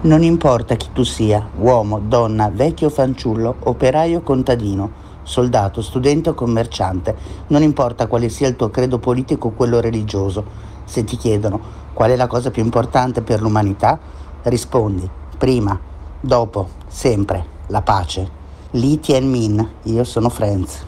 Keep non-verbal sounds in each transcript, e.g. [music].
Non importa chi tu sia, uomo, donna, vecchio fanciullo, operaio contadino, soldato, studente o commerciante, non importa quale sia il tuo credo politico o quello religioso, se ti chiedono qual è la cosa più importante per l'umanità, rispondi prima, dopo, sempre, la pace. Li Tien Min, io sono Friends.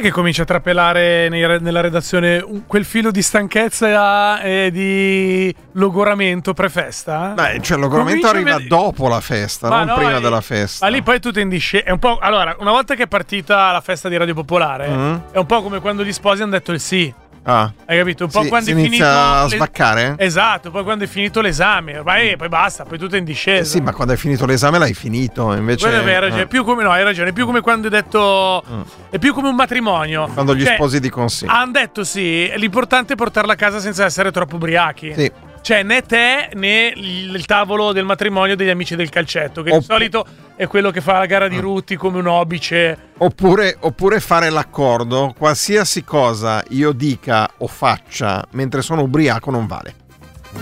Sai che comincia a trapelare nei- nella redazione quel filo di stanchezza e di logoramento prefesta? Beh, cioè il logoramento Comincia a arriva ved- dopo la festa, Ma non no, prima e- della festa. Ma lì poi tu tendi è un po'. Allora, una volta che è partita la festa di Radio Popolare, Mm. è un po' come quando gli sposi hanno detto il sì. Ah. Hai capito? Un po' Si- quando si è finito. a svaccare? Esatto, poi quando è finito l'esame, ormai poi basta, poi tutto è in discesa. Eh sì, ma quando hai finito l'esame l'hai finito, invece... Quello è vero, cioè, eh, è più come no, hai ragione, è più come quando hai detto Mm. è più come un matrimonio. Quando gli Cioè, sposi dicono sì. Hanno detto sì, l'importante è portarla a casa senza essere troppo ubriachi. Sì. Cioè, né te né il, tavolo del matrimonio degli amici del calcetto, che di Opp- solito è quello che fa la gara di rutti come un obice. Oppure, oppure fare l'accordo, qualsiasi cosa io dica o faccia mentre sono ubriaco non vale.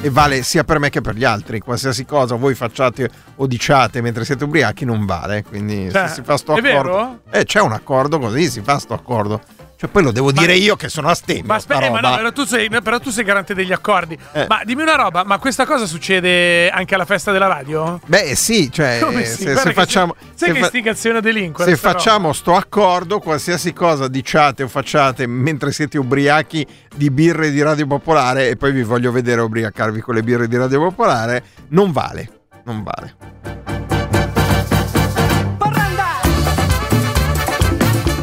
E vale sia per me che per gli altri. Qualsiasi cosa voi facciate o diciate mentre siete ubriachi non vale. Quindi Cioè, se si fa sto è accordo. vero? Eh, c'è un accordo così, si fa sto accordo. Cioè, poi lo devo dire io che sono astemio. Ma aspetta, eh, ma no, però tu, sei, però tu sei garante degli accordi. Eh. Ma dimmi una roba, ma questa cosa succede anche alla festa della radio? Beh, sì, cioè, Come sì? se, se facciamo. Sai, se che fa- istigazione a delinquere? Se sta roba? facciamo sto accordo, qualsiasi cosa diciate o facciate mentre siete ubriachi di birre di Radio Popolare, e poi vi voglio vedere ubriacarvi con le birre di Radio Popolare, non vale. Non vale.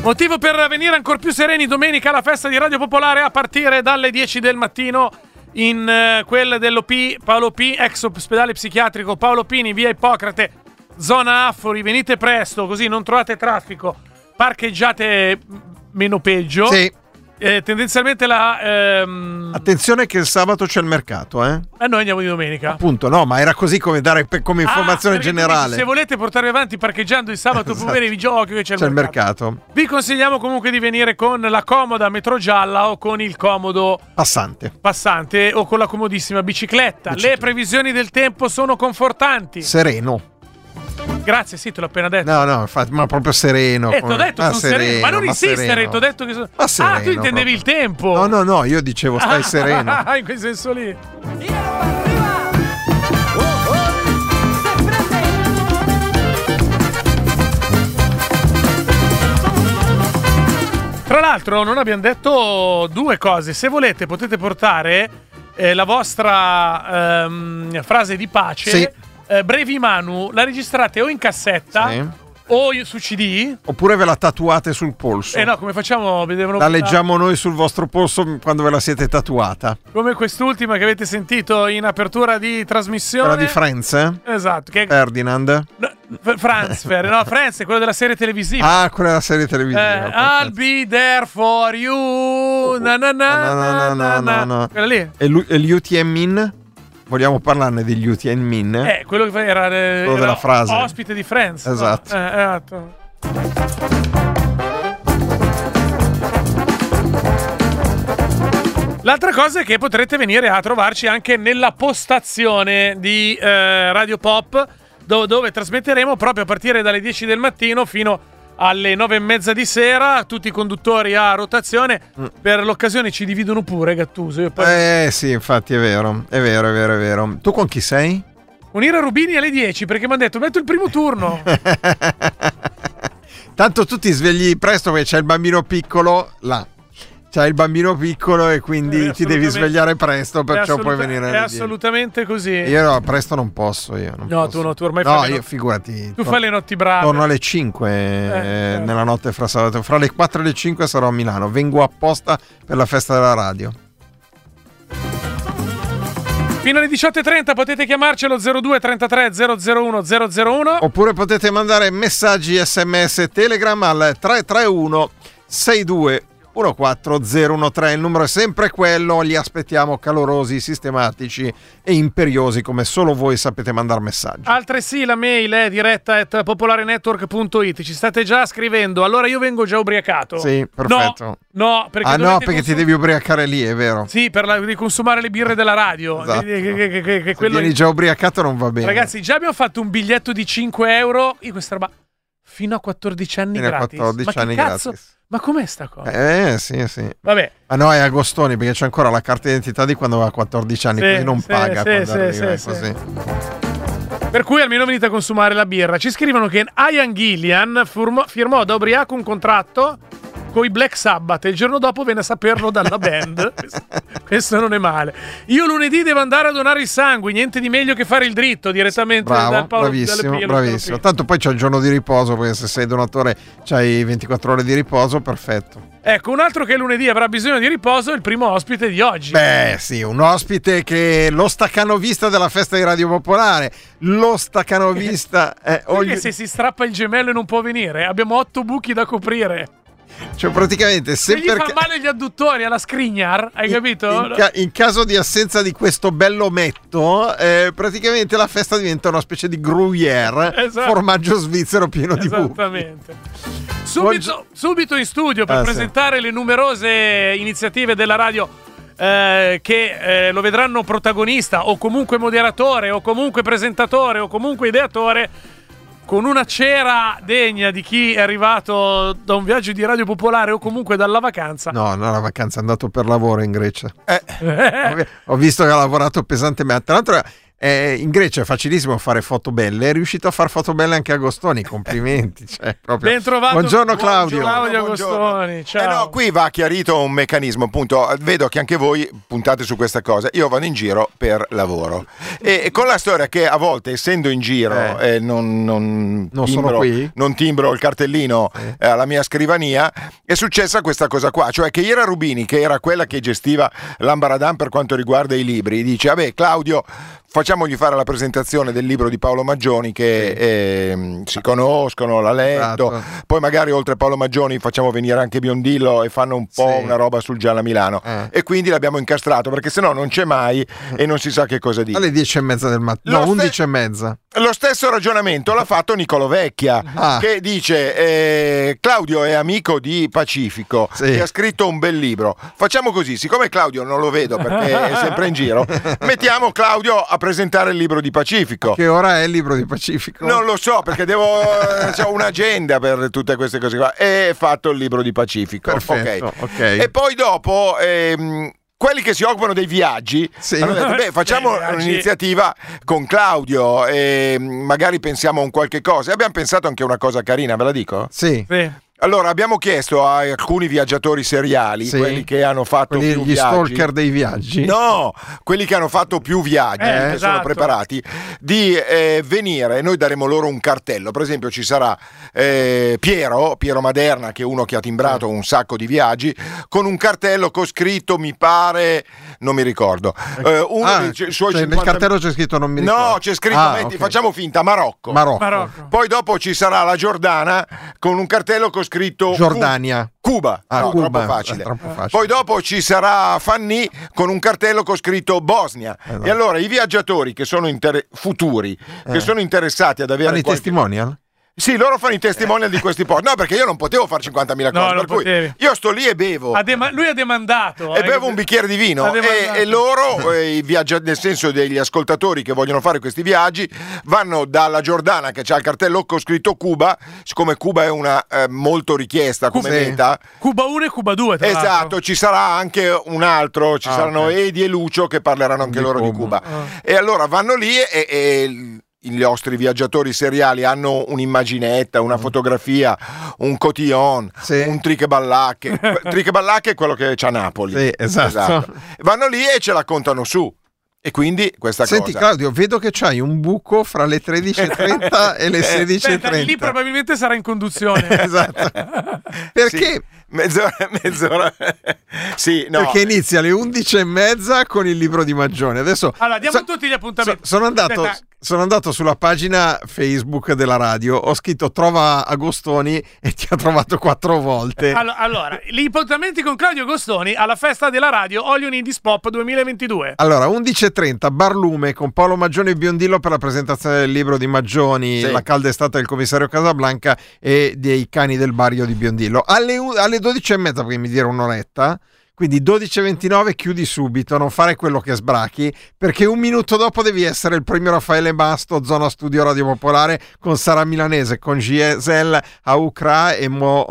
Motivo per venire ancora più sereni domenica alla festa di Radio Popolare a partire dalle 10 del mattino in eh, quella dell'OP Paolo P, ex ospedale psichiatrico Paolo Pini, via Ippocrate, zona Affori. Venite presto, così non trovate traffico. Parcheggiate m- meno peggio. Sì. Eh, tendenzialmente la. Ehm... Attenzione che il sabato c'è il mercato, eh? eh, noi andiamo di domenica. Appunto, no, ma era così come dare come informazione Ah, perché tu generale. dici, Se volete portarvi avanti parcheggiando il sabato Esatto. pomeriggio, occhio che c'è, C'è il mercato. Vi consigliamo comunque di venire con la comoda metro gialla o con il comodo Passante. passante o con la comodissima bicicletta. Le previsioni del tempo sono confortanti. Sereno. Grazie, sì, te l'ho appena detto. No, no, infatti, ma proprio sereno. Eh, ho detto, ma sono sereno. Ma non ma insistere, sereno. ti ho detto che sono. Ma ah, sereno, tu intendevi il tempo. No, no, no, io dicevo stai [laughs] sereno. Ah, in quel senso lì. Tra l'altro, non abbiamo detto due cose. Se volete, potete portare eh, la vostra ehm, frase di pace. Sì. Eh, Brevi Manu, la registrate o in cassetta Sì. o su CD. Oppure ve la tatuate sul polso. Eh no, come facciamo? La leggiamo noi sul vostro polso quando ve la siete tatuata. Come quest'ultima che avete sentito in apertura di trasmissione. Quella di Friends, eh? Esatto. Che... Ferdinand. No, F- Transfer, no, Friends è quello della serie televisiva. Ah, quella è la serie televisiva. Eh. I'll be there for you. Na na na, No, no, no, na, no, na. no, no. Quella lì? E, lu- e gli UTM Min? Vogliamo parlarne degli UTM Min? Eh, quello che era, eh, Quello era della frase. ospite di Friends. no? Esatto. Eh, esatto. L'altra cosa è che potrete venire a trovarci anche nella postazione di eh, Radio Pop, do- dove trasmetteremo proprio a partire dalle 10 del mattino fino alle 9 e mezza di sera. Tutti i conduttori a rotazione. Per l'occasione ci dividono pure, Gattuso. Poi- Eh sì, infatti è vero, è vero, è vero, è vero. Tu con chi sei? Unire Rubini alle 10 perché mi hanno detto metto il primo turno. [laughs] Tanto tu ti svegli presto perché c'è il bambino piccolo là. C'è il bambino piccolo e quindi Eh, ti devi svegliare presto, perciò puoi venire È alle 10. assolutamente così. Io no, presto non posso io. non No, posso. tu no, tu ormai No, fai le io figurati. Tu tor- fai le notti brave. Torno alle 5 Eh, certo. nella notte fra sabato. Fra le 4 e le 5 sarò a Milano. Vengo apposta per la festa della radio. Fino alle 18.30 potete chiamarci allo 02 33 001 001. Oppure potete mandare messaggi sms telegram al 331 62 14013. Il numero è sempre quello. Li aspettiamo calorosi, sistematici e imperiosi come solo voi sapete mandare messaggi. Altresì la mail è diretta at popolarenetwork.it. Ci state già scrivendo. Allora io vengo già ubriacato. Sì, perfetto. No, no perché ah no, perché ti consum- devi ubriacare lì, è vero. Sì, per la- di consumare le birre della radio. Esatto. Che- che- che- quello vieni già ubriacato non va bene. Ragazzi, già abbiamo fatto un biglietto di 5 euro. Io questa roba fino a 14 anni Fino a gratis. 14 ma anni cazzo? gratis. Ma com'è sta cosa? Eh sì, sì. Vabbè, Ma no, è Agostoni perché c'è ancora la carta d'identità di quando aveva 14 anni, Sì, quindi non sì, paga sì, quando sì, arriva, così. Per cui almeno venite a consumare la birra. Ci scrivono che Ian Gillian firmò, firmò da ubriaco un contratto con i Black Sabbath e il giorno dopo venne a saperlo dalla band. [laughs] questo, non è male. Io lunedì devo andare a donare il sangue, niente di meglio che fare il dritto direttamente Bravo, dal Paolo bravissimo, Pio, bravissimo. Tanto poi c'è il giorno di riposo, perché se sei donatore c'hai 24 ore di riposo, perfetto. Ecco, un altro che lunedì avrà bisogno di riposo è il primo ospite di oggi. Beh, sì, un ospite che lo staccanovista della festa di Radio Popolare, lo staccanovista... [laughs] Eh, Perché ogni- se si strappa il gemello e non può venire, abbiamo otto buchi da coprire. Cioè praticamente se Se gli per fa male gli adduttori alla scrignar, hai capito? In, ca- in caso di assenza di questo bello metto, eh, praticamente la festa diventa una specie di gruyère, Esatto. formaggio svizzero pieno di buchi. Esattamente. Subito, subito in studio per Ah, sì. presentare le numerose iniziative della radio eh, che eh, lo vedranno protagonista o comunque moderatore o comunque presentatore o comunque ideatore con una cera degna di chi è arrivato da un viaggio di radio popolare o comunque dalla vacanza. No, no, la vacanza è andato per lavoro in Grecia. Eh. Ho- Ho visto che ha lavorato pesantemente. Tra l'altro, eh, in Grecia è facilissimo fare foto belle. È riuscito a fare foto belle anche Agostoni. Complimenti. [laughs] Cioè, proprio. Ben trovato. Buongiorno, Claudio. Claudio Buongiorno. Agostoni. Ciao. Eh no, qui va chiarito un meccanismo, appunto, vedo che anche voi puntate su questa cosa, io vado in giro per lavoro e, con la storia che a volte essendo in giro Eh. eh, non, non, Non sono timbro, qui? non timbro il cartellino eh, alla mia scrivania, è successa questa cosa qua, cioè che Ira Rubini, che era quella che gestiva l'Ambaradan per quanto riguarda i libri, dice, vabbè Claudio, facciamogli fare la presentazione del libro di Paolo Maggioni che ehm, si conoscono, l'ha letto, Esatto. poi magari oltre a Paolo Maggioni facciamo venire anche Biondillo e fanno un po' Sì. una roba sul Gialla Milano Eh. e quindi l'abbiamo incastrato perché sennò non c'è mai e non si sa che cosa dire. Alle 10 e mezza del mattino. No, ste- 11 e mezza. Lo stesso ragionamento l'ha fatto Nicolo Vecchia Ah. che dice eh, Claudio è amico di Pacifico Sì. che ha scritto un bel libro. Facciamo così, siccome Claudio non lo vedo perché è sempre in giro, [laughs] mettiamo Claudio a presentare il libro di Pacifico. Che ora è il libro di Pacifico? Non lo so perché devo. ho un'agenda per tutte queste cose qua. E fatto il libro di Pacifico. Perfetto, Ok. ok. E poi dopo. ehm, quelli che si occupano dei viaggi Sì. hanno detto, beh, facciamo viaggi. un'iniziativa con Claudio e magari pensiamo a un qualche cosa. E abbiamo pensato anche a una cosa carina, ve la dico? Sì. Sì. Allora, abbiamo chiesto a alcuni viaggiatori seriali, Sì. quelli che hanno fatto Quelli- più gli viaggi. stalker dei viaggi. No, quelli che hanno fatto più viaggi, Eh, che sono esatto. preparati, di eh, venire, noi daremo loro un cartello. Per esempio ci sarà eh, Piero, Piero Maderna, che è uno che ha timbrato un sacco di viaggi, con un cartello con scritto, mi pare, non mi ricordo, eh, uno Ah, dei suoi cioè, nel 50 cartello c'è scritto non mi ricordo. No, c'è scritto, Ah, metti, ok. facciamo finta, Marocco. Marocco. Marocco. Poi dopo ci sarà la Giordana con un cartello con scritto Giordania. Cuba. Ah, no, Cuba, troppo facile. è troppo facile. Poi dopo ci sarà Fanny con un cartello con scritto Bosnia. Esatto. E allora i viaggiatori che sono inter- futuri, che Eh. sono interessati ad avere Fanno i qualche- testimonial? Sì, loro fanno i testimonial di questi posti. No, perché io non potevo fare 50.000 No, cose, non per cui potevi. io sto lì e bevo. Dema- lui ha demandato. E eh, bevo un bicchiere di vino e, e loro, eh, i viaggia- nel senso degli ascoltatori che vogliono fare questi viaggi, vanno dalla Giordana che ha il cartello con scritto Cuba, siccome Cuba è una eh, molto richiesta come Sì. meta. Cuba 1 e Cuba 2, tra Esatto, l'altro. ci sarà anche un altro, ci Ah, saranno ok. Edi e Lucio che parleranno anche Di loro di Cuba. Cuba. E allora vanno lì e, e i nostri viaggiatori seriali hanno un'immaginetta, una fotografia, un cotillon, Sì. un triche ballacche. [laughs] triche ballacche è quello che c'ha Napoli. Sì, esatto. Vanno lì e ce la contano su. E quindi questa Senti cosa. Claudio, vedo che c'hai un buco fra le [laughs] 13.30 e le Aspetta, 16.30. lì probabilmente sarà in conduzione. [laughs] Esatto. Perché? Sì, mezz'ora, mezz'ora. sì, no. Perché inizia alle 11 e mezza con il libro di Maggione. Adesso Allora, diamo so- tutti gli appuntamenti. so- sono, andato, Aspetta, sono andato sulla pagina Facebook della radio, ho scritto trova Agostoni e ti ha trovato quattro volte. Allo- Allora, gli appuntamenti con Claudio Agostoni alla festa della radio Need is Pop 2022. Allora, 11.30, Barlume con Paolo Maggioni e Biondillo per la presentazione del libro di Maggioni, Sì. La calda estate del commissario Casablanca e dei cani del Bario di Biondillo. Alle, alle 12.30, perché mi dire un'oretta, quindi 12.29 chiudi subito, non fare quello che sbrachi, perché un minuto dopo devi essere il premio Raffaele Basto, zona studio Radio Popolare, con Sara Milanese, con Giselle Aukra e Mo,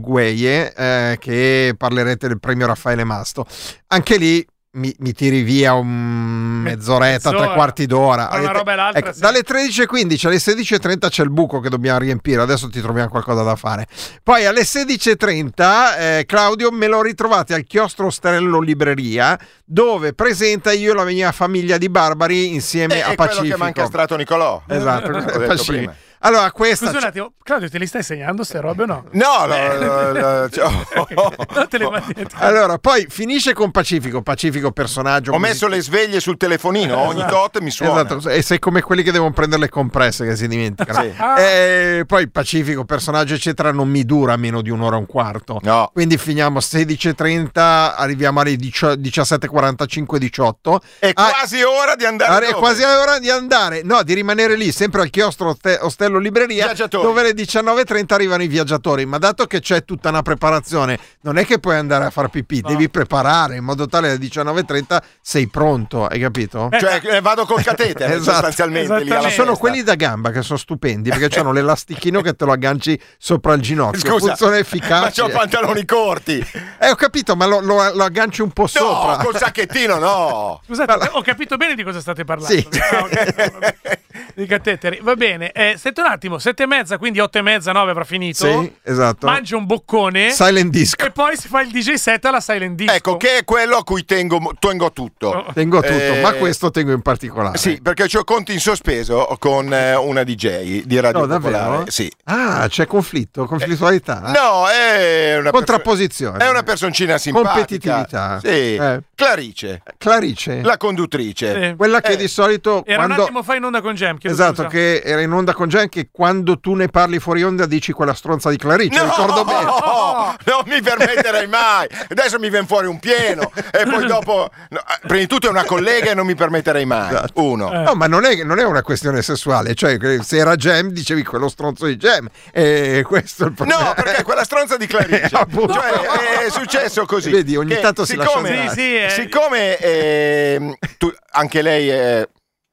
Gueye, eh, che parlerete del premio Raffaele Masto. Anche lì mi, mi tiri via un mezz'oretta, Mezz'ora. tre quarti d'ora. Una roba e l'altra, ecco, sì. Dalle 13.15 alle 16.30 c'è il buco che dobbiamo riempire, adesso ti troviamo qualcosa da fare. Poi alle 16.30 eh, Claudio me lo ritrovate al chiostro Ostello Libreria dove presenta io e la mia famiglia di barbari insieme Eh, a è quello Pacifico. che manca strato Nicolò. Esatto, Pacifico. Allora questa... Scusa un attimo, Claudio, te li stai segnando ste robe o no? No, lo- lo- lo- cioè, [laughs] le mandi dentro. Allora, poi finisce con Pacifico, Pacifico personaggio. ho messo le sveglie sul telefonino, ogni tot mi suona. Esatto, e sei come quelli che devono prendere le compresse che si dimenticano. Sì. Ah. E poi Pacifico, personaggio, eccetera, non mi dura meno di un'ora e un quarto. No. Quindi finiamo 16.30, arriviamo alle 17.45, 18. È Ah, quasi ora di andare Are- È quasi ora di andare, no, di rimanere lì, sempre al chiostro Oste- Ostello Libreria, Viaggiatori. dove alle 19.30 arrivano i viaggiatori. Ma dato che c'è tutta una preparazione, non è che puoi andare a far pipì, devi preparare in modo tale alle 19.30 sei pronto, hai capito? Cioè, eh, vado col catetere [laughs] Esatto. sostanzialmente lì. Ci sono quelli da gamba che sono stupendi perché hanno l'elastichino che te lo agganci sopra il ginocchio. Scusa, Funziona ma efficace. c'ho pantaloni corti. Eh, ho capito, ma lo, lo- lo agganci un po' No, sopra. col sacchettino no. Scusate, ho capito bene di cosa state parlando. Sì. Ah, ok, vabbè. [laughs] Di cateteri. Va bene, eh, sette un attimo, sette e mezza, quindi otto e mezza, nove avrà finito. Sì, esatto. Mangi un boccone Silent disco. e poi si fa il DJ set alla silent disco. Ecco, che è quello a cui tengo, tengo tutto. Oh. Tengo tutto, Eh, ma questo tengo in particolare. Sì, perché ho conti in sospeso con eh, una DJ di Radio No? Popolare. Sì. Ah, c'è conflitto, conflittualità. No, è una Contrapposizione. È una personcina simpatica. Competitività. Sì. Eh. Clarice, Clarice, la conduttrice. Sì. quella che Eh, di solito Era un quando... attimo fa in onda con Gem. Esatto, scusa. che era in onda con Gian che quando tu ne parli fuori onda dici quella stronza di Clarice, No, ricordo bene. [laughs] non mi permetterei mai. Adesso mi viene fuori un pieno e poi [laughs] dopo. no, eh, prima di tutto è una collega e non mi permetterei mai. Esatto. Uno. Eh. No, ma non è, non è una questione sessuale, cioè se era Gem dicevi quello stronzo di Gem e questo è il problema. No, perché quella stronza di Clarice. Eh, [laughs] appunto. cioè, è successo così. Vedi, ogni che tanto si lascia siccome, andare. Sì, sì, eh. siccome ehm, tu- anche lei eh,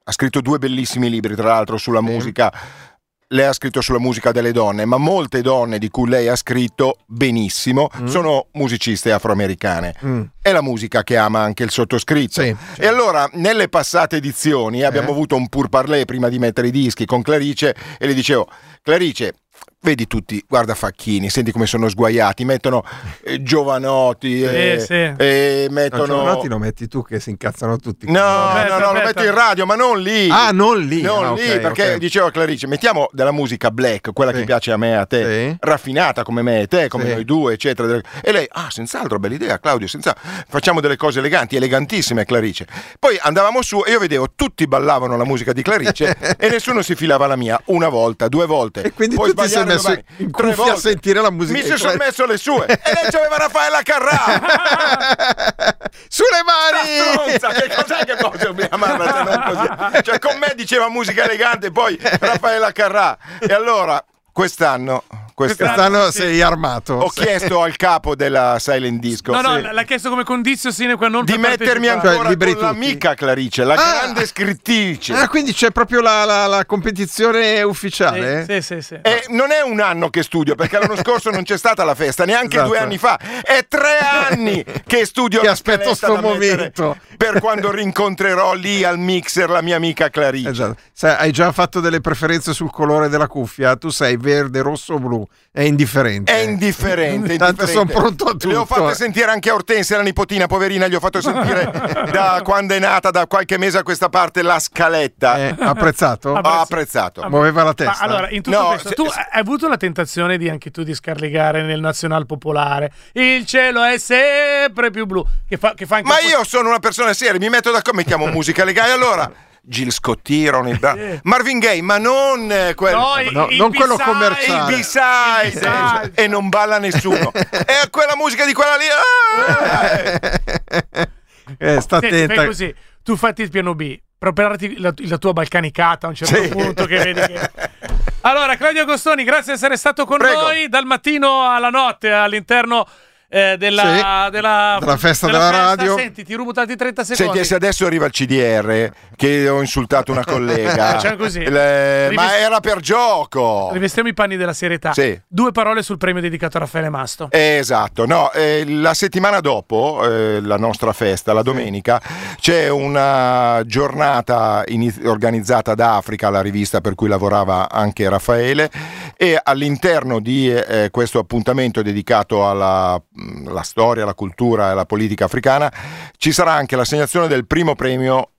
ha scritto due bellissimi libri, tra l'altro, sulla musica. Lei ha scritto sulla musica delle donne, ma molte donne di cui lei ha scritto benissimo sono musiciste afroamericane. Mm. È la musica che ama anche il sottoscritto. Sì, E allora, nelle passate edizioni, abbiamo Eh. avuto un pur parler prima di mettere i dischi con Clarice e le dicevo, Clarice, Vedi tutti, guarda Facchini, senti come sono sguaiati, mettono eh, giovanotti, eh, sì. e No, mettono... Giovanotti lo metti tu che si incazzano tutti. No, Aspetta, no, no, lo aspetta. metto in radio, ma non lì. Ah, non lì. Non Ah, lì, ok, perché ok. dicevo a Clarice, mettiamo della musica black, quella Sì. che piace a me e a te, Sì. raffinata come me e te, come Sì. noi due, eccetera. E lei, ah, senz'altro, bella idea, Claudio, senz'altro. Facciamo delle cose eleganti, elegantissime, Clarice. Poi andavamo su e io vedevo tutti ballavano la musica di Clarice [laughs] e nessuno si filava la mia, una volta, due volte. E quindi Puoi tu ti sei sbagliare messo in cuffia a sentire la musica Mi si sono messo le sue [laughs] e lei c'aveva Raffaella Carrà. [laughs] Sulle mani! stronza, che cos'è che posso se non così? Cioè, con me diceva musica elegante, poi Raffaella Carrà. E allora, quest'anno, quest'anno Sì. sei armato. ho Sì. chiesto al capo della Silent Disco No, no, sì, l'ha chiesto come condizio sine qua non di per mettermi ancora Cioè, con l'amica Clarice, la Ah! grande scrittrice. Ah, quindi c'è proprio la, la- la competizione ufficiale? Sì, sì, sì, sì. E non è un anno che studio, perché l'anno scorso non c'è stata la festa, neanche Esatto. due anni fa. È tre anni che studio la aspetto sto momento. Per quando rincontrerò lì al mixer la mia amica Clarice. Esatto. Sai, hai già fatto delle preferenze sul colore della cuffia? Tu sei verde, rosso o blu? È indifferente. È indifferente. Tanto indifferente. son pronto a Le ho tutto, fatte eh. sentire anche a Ortensia, la nipotina, poverina, gli ho fatto sentire [laughs] da quando è nata, da qualche mese a questa parte, la scaletta. Eh, apprezzato? Vabbè, Ho sì. apprezzato. Muoveva la Ma testa? allora, in tutto No, questo, se- tu se- hai avuto la tentazione di anche tu di scarligare nel nazional popolare. Il cielo è sempre più blu. Che fa, che fa anche Ma io sono una persona seria, mi metto d'accordo, mettiamo musica legale. Allora, Gil Scotti, Ronnie Brown, Marvin Gaye, ma non eh, quel... No, il- No, il non quello commerciale. B-side Il B-side. e non balla nessuno. [laughs] e quella musica di quella lì. ah! Eh, sta Senti, attenta. fai così. Tu fatti il piano B. Preparati la, la tua balcanicata a un certo Sì. punto che vedi che... [laughs] Allora, Claudio Agostoni, grazie di essere stato con Prego. noi dal mattino alla notte all'interno eh, della, Sì, della, della festa della radio. Senti, ti rubo tanti 30 secondi. Senti, se adesso arriva il CDR, che ho insultato una [laughs] collega, così. Le- Rivest- ma era per gioco. Rivestiamo i panni della serietà. Sì. Due parole sul premio dedicato a Raffaele Masto. Esatto, no, eh, la settimana dopo eh, la nostra festa, la domenica, c'è una giornata ini- organizzata da Africa, la rivista per cui lavorava anche Raffaele, e all'interno di eh, questo appuntamento dedicato alla la storia, la cultura e la politica africana ci sarà anche l'assegnazione del primo premio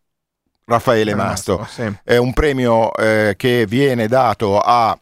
Raffaele Masto. Sì. È un premio eh, che viene dato a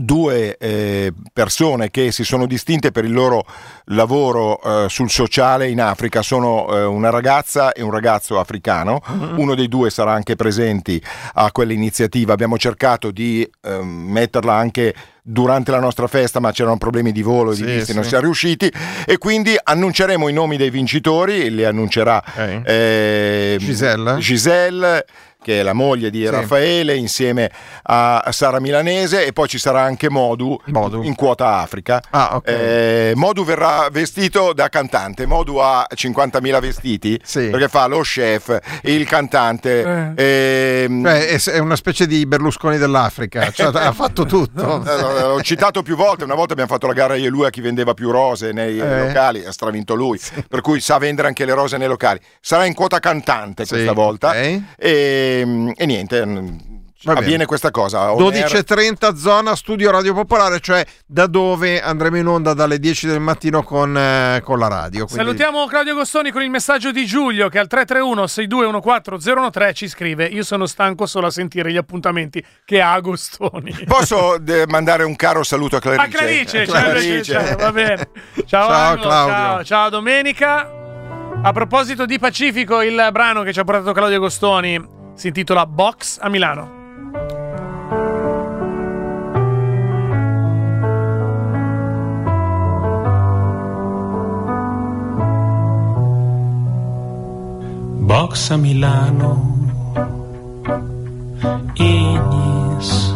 due eh, persone che si sono distinte per il loro lavoro eh, sul sociale in Africa sono eh, una ragazza e un ragazzo africano uno dei due sarà anche presenti a quell'iniziativa abbiamo cercato di ehm, metterla anche durante la nostra festa ma c'erano problemi di volo e di Sì, visti sì. non siamo riusciti e quindi annunceremo i nomi dei vincitori li annuncerà eh, Giselle? Giselle, che è la moglie di Sì. Raffaele, insieme a Sara Milanese, e poi ci sarà anche Modu, Modu. in quota Africa. Ah, ok. Eh, Modu verrà vestito da cantante. Modu ha 50.000 vestiti Sì. perché fa lo chef, il cantante. ehm, Cioè, è, una specie di Berlusconi dell'Africa, cioè, ha [laughs] fatto tutto. eh, L'ho citato più volte, una volta abbiamo fatto la gara io e lui a chi vendeva più rose nei Eh. locali, ha stravinto lui, per cui sa vendere anche le rose nei locali. Sarà in quota cantante Sì, questa volta ok. e, e niente, mm, avviene questa cosa. On air- 12.30 zona studio Radio Popolare, cioè da dove andremo in onda dalle 10 del mattino con, eh, con la radio. quindi- Salutiamo Claudio Agostoni con il messaggio di Giulio che al 331 6214 013 ci scrive Io sono stanco solo a sentire gli appuntamenti che ha Agostoni. [laughs] Posso eh, mandare un caro saluto a Clarice? A Clarice, Eh, ciao, Clarice. ciao, va bene. [laughs] Ciao, Ciao, Angelo, Claudio. Ciao, ciao Domenica. A proposito di Pacifico, il brano che ci ha portato Claudio Agostoni si intitola Box a Milano. Box a Milano, Ignis,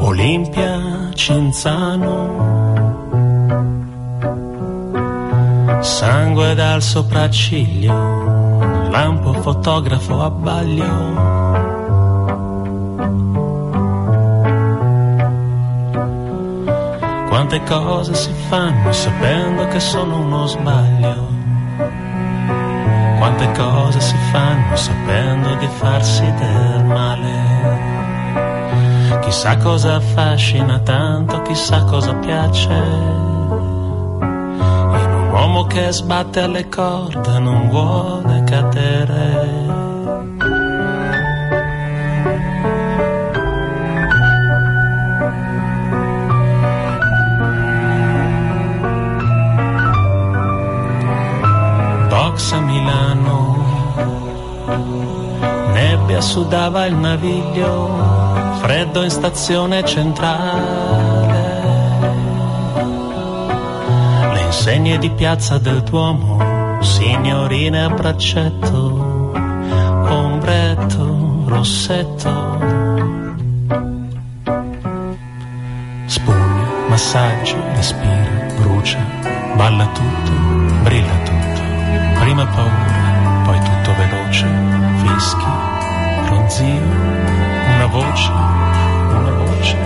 Olimpia, Cinzano. Sangue dal sopracciglio, lampo fotografo abbaglio. Quante cose si fanno sapendo che sono uno sbaglio. Quante cose si fanno sapendo di farsi del male. Chi Chissà cosa affascina tanto, chissà cosa piace. In un uomo che sbatte alle corde non vuole cadere. Box Milano, nebbia sudava il naviglio, freddo in stazione centrale. Le insegne di piazza del Duomo, signorine a braccetto, ombretto, rossetto. Spugna, massaggio, respira, brucia, balla tutto, brilla tutto. Prima paura, poi tutto veloce, fischi, ronzio, una voce, una voce,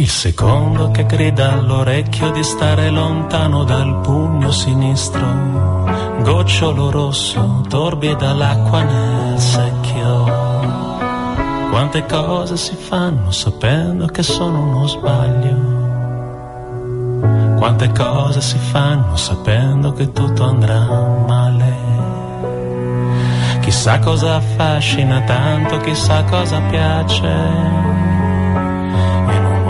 Il secondo che grida all'orecchio di stare lontano dal pugno sinistro, gocciolo rosso, torbida l'acqua nel secchio. Quante cose si fanno sapendo che sono uno sbaglio. Quante cose si fanno sapendo che tutto andrà male. Chissà cosa affascina tanto, chissà cosa piace.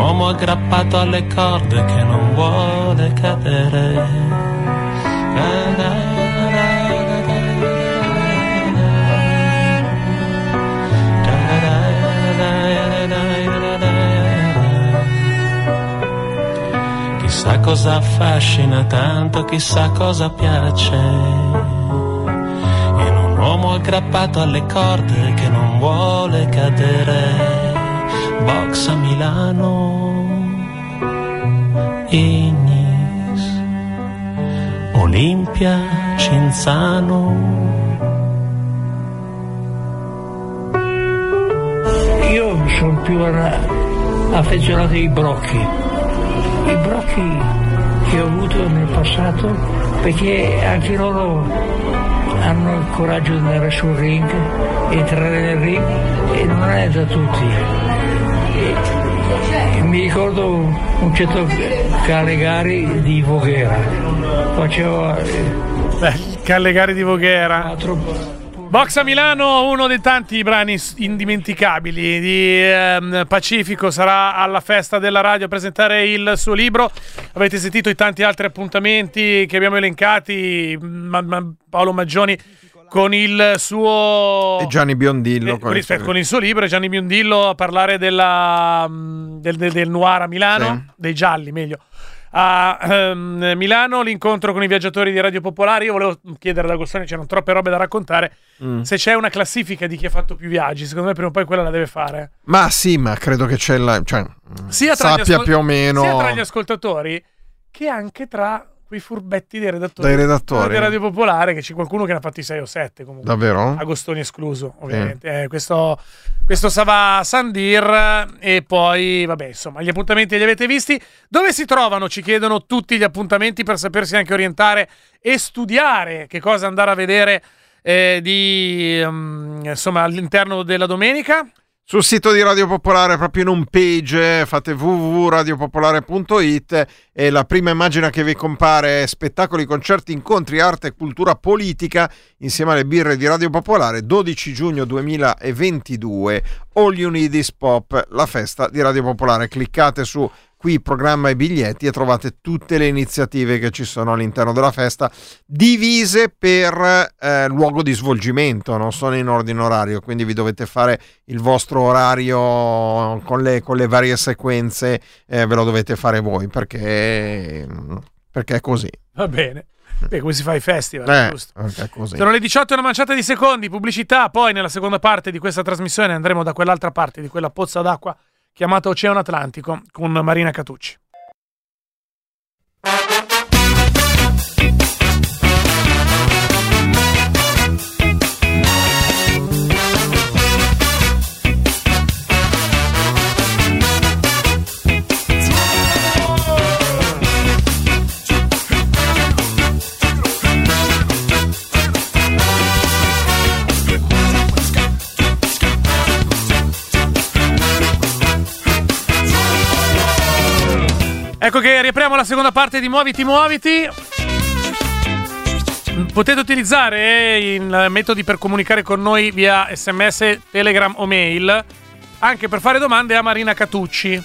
Uomo aggrappato alle corde che non vuole cadere. Chissà cosa affascina tanto, chissà cosa piace. Un uomo aggrappato alle corde che non vuole cadere. Box a Milano, Ignis, Olimpia, Cinzano. Io sono più affezionato ai brocchi, i brocchi che ho avuto nel passato perché anche loro hanno il coraggio di andare sul ring, entrare nel ring e non è da tutti. E mi ricordo un certo Calegari di Voghera, faceva eh, Beh, il Callegari di Voghera. quattro Box a Milano, uno dei tanti brani indimenticabili di ehm, Pacifico, sarà alla festa della radio a presentare il suo libro. Avete sentito i tanti altri appuntamenti che abbiamo elencati, ma- ma- Paolo Maggioni con il suo... E Gianni Biondillo. Eh, con il suo- con il suo libro Gianni Biondillo a parlare della, mm, del, del- del noir a Milano, Sì. dei gialli meglio. A ehm, Milano l'incontro con i viaggiatori di Radio Popolare. Io volevo chiedere ad Agostoni, c'erano troppe robe da raccontare. Mm. Se c'è una classifica di chi ha fatto più viaggi, secondo me prima o poi quella la deve fare. Ma sì, ma credo che c'è la. Cioè, sappia ascol- più o meno. sia tra gli ascoltatori che anche tra quei furbetti dei redattori, Dai redattori. di Radio Popolare, che c'è qualcuno che ne ha fatti 6 o 7 comunque. Davvero? Agostoni escluso, ovviamente. Eh, questo, questo Sava Sandir. E poi, vabbè, insomma, gli appuntamenti li avete visti. Dove si trovano? Ci chiedono tutti gli appuntamenti per sapersi anche orientare e studiare che cosa andare a vedere eh, di, mm, insomma, all'interno della domenica. Sul sito di Radio Popolare, proprio in un page, fate www.radiopopolare.it e la prima immagine che vi compare è spettacoli, concerti, incontri, arte e cultura politica insieme alle birre di Radio Popolare, 12 giugno 2022, All You Need Is Pop, la festa di Radio Popolare. Cliccate su qui programma e biglietti e trovate tutte le iniziative che ci sono all'interno della festa divise per eh, luogo di svolgimento, non sono in ordine orario, quindi vi dovete fare il vostro orario con le, con le varie sequenze, eh, ve lo dovete fare voi perché, perché è così. Va bene. Beh, come si fa ai festival, Eh, giusto? Sono le 18 e una manciata di secondi, pubblicità, poi nella seconda parte di questa trasmissione andremo da quell'altra parte, di quella pozza d'acqua chiamata Oceano Atlantico, con Marina Catucci. Ecco che riapriamo la seconda parte di Muoviti Muoviti. Potete utilizzare i metodi per comunicare con noi via sms, telegram o mail anche per fare domande a Marina Catucci.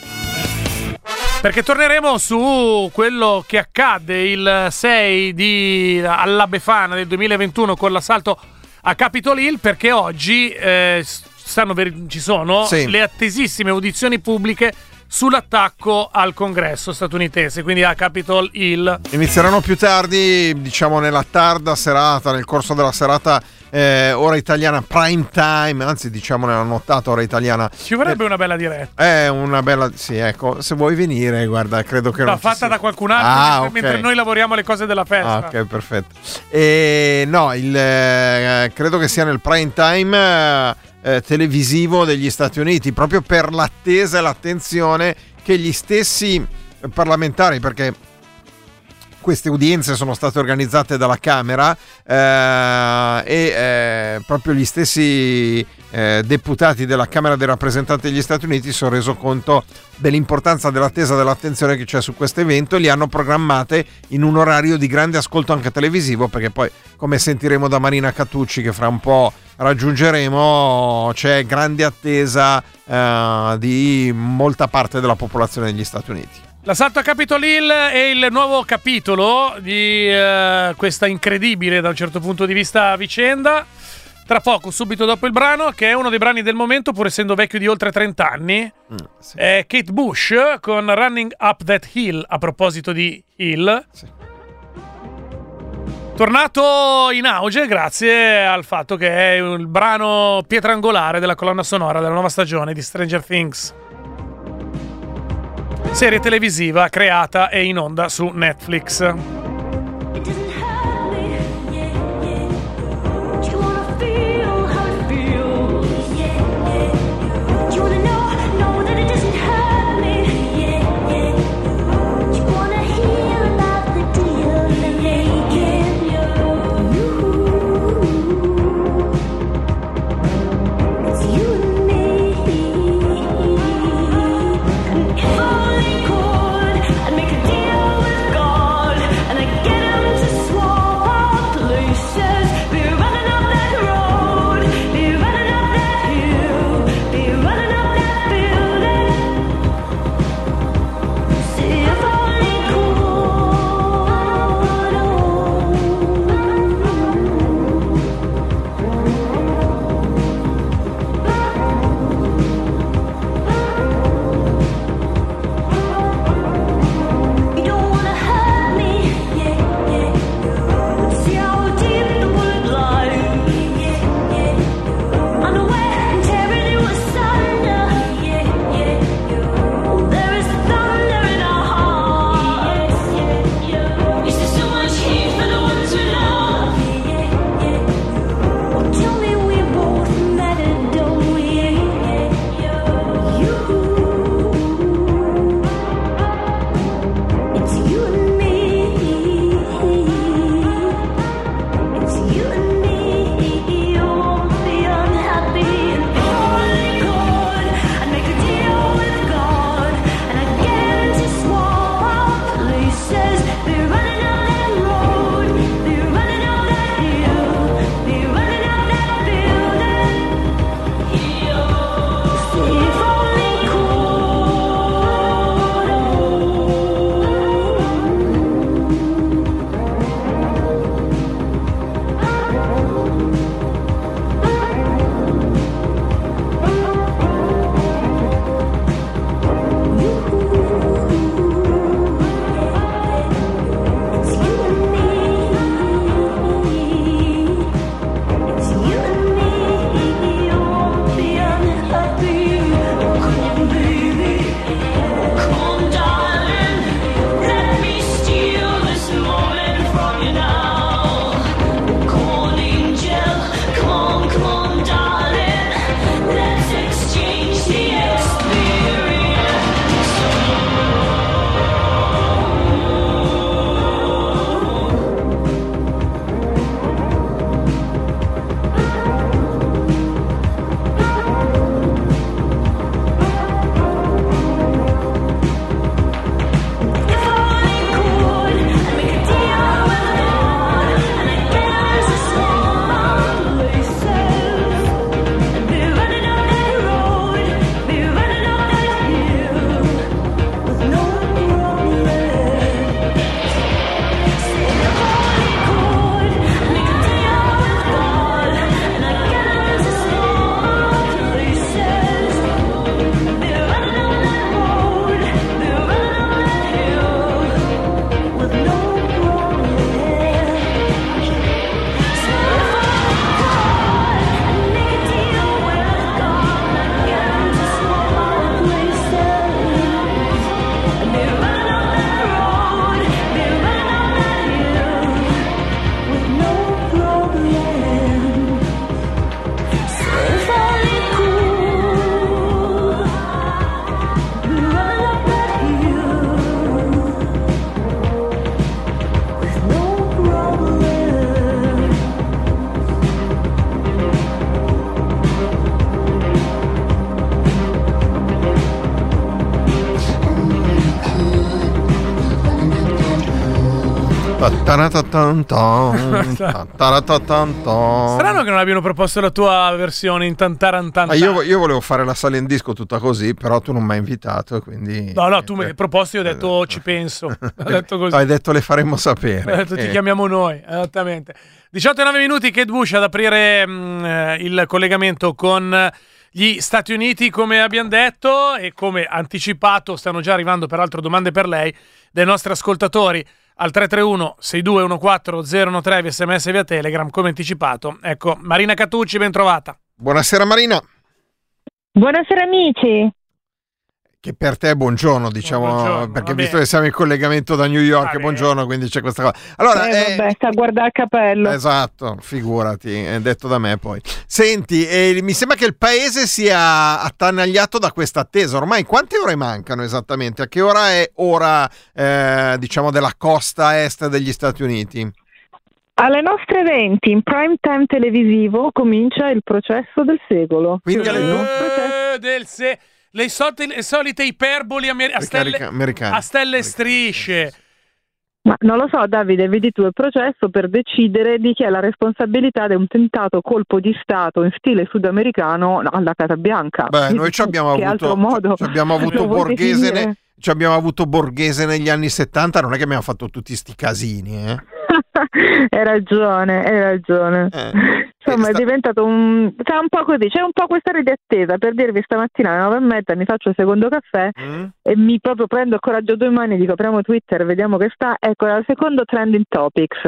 Perché torneremo su quello che accadde il 6 di alla Befana del 2021 con l'assalto a Capitol Hill perché oggi eh, stanno ci sono Sì. le attesissime audizioni pubbliche sull'attacco al congresso statunitense, quindi a Capitol Hill. Inizieranno più tardi, diciamo nella tarda serata, nel corso della serata eh, ora italiana prime time, anzi diciamo nella nottata ora italiana. Ci vorrebbe una bella diretta. È una bella... Sì, ecco, se vuoi venire, guarda, credo che... No, fatta da qualcun altro Ah, mentre, ok. mentre noi lavoriamo alle cose della festa. Ah, ok, perfetto. E, no, il, eh, credo che sia nel prime time eh, televisivo degli Stati Uniti, proprio per l'attesa e l'attenzione che gli stessi parlamentari, perché queste udienze sono state organizzate dalla Camera eh, e eh, proprio gli stessi eh, deputati della Camera dei rappresentanti degli Stati Uniti si sono reso conto dell'importanza dell'attesa dell'attenzione che c'è su questo evento e li hanno programmate in un orario di grande ascolto anche televisivo perché poi come sentiremo da Marina Catucci che fra un po' raggiungeremo c'è grande attesa eh, di molta parte della popolazione degli Stati Uniti. L'assalto a Capitol Hill è il nuovo capitolo di eh, questa incredibile, da un certo punto di vista, vicenda. Tra poco, subito dopo il brano, che è uno dei brani del momento, pur essendo vecchio di oltre 30 anni, Mm, sì. è Kate Bush con Running Up That Hill, a proposito di Hill. Sì. Tornato in auge grazie al fatto che è il brano pietrangolare della colonna sonora della nuova stagione di Stranger Things. Serie televisiva creata e in onda su Netflix. Strano che non abbiano proposto la tua versione in tantarantan. Ah, io, io volevo fare la sala in disco tutta così, però tu non mi hai invitato, quindi... No, no, tu mi hai proposto, io ho detto "Oh, ci penso. [laughs] Ho detto così. Hai detto le faremo Ho sapere. detto ti Eh, chiamiamo noi, esattamente. 18 e 9 minuti, Kate Bush ad aprire mm, eh, il collegamento con gli Stati Uniti, come abbiamo detto, e come anticipato stanno già arrivando peraltro domande per lei dai nostri ascoltatori al 331 6214 013 via sms via telegram, come anticipato. Ecco, Marina Catucci, ben trovata. Buonasera Marina, Buonasera amici. Che per te è buongiorno, diciamo, Buongiorno, perché visto che siamo in collegamento da New York, Va è bene. buongiorno, quindi c'è questa cosa. Allora, Eh, eh, vabbè, sta a guardare il capello. Esatto, figurati, è detto da me poi. Senti, eh, mi sembra che il paese sia attanagliato da questa attesa. Ormai quante ore mancano esattamente? A che ora è ora, eh, diciamo, della costa est degli Stati Uniti? Alle nostre 20 in prime time televisivo comincia il processo del secolo. Quindi alle due- Eh, del se- le, solte- le solite iperboli amer- a stelle, a stelle strisce. Ma non lo so, Davide, vedi tu il processo per decidere di chi è la responsabilità di un tentato colpo di Stato in stile sudamericano alla Casa Bianca. Beh, noi ci abbiamo avuto, ci abbiamo avuto [laughs] Borghese, ne- ci abbiamo avuto Borghese negli anni 70, non è che abbiamo fatto tutti sti casini, eh? [laughs] hai ragione, hai ragione. Eh. Insomma, Eh, sta- è diventato un. C'è un po' così, c'è un po' questa di attesa per dirvi stamattina alle nove e mezza mi faccio il secondo caffè Mm? e mi proprio prendo il coraggio due mani, dico apriamo Twitter, vediamo che sta. Ecco, era il secondo trending topics.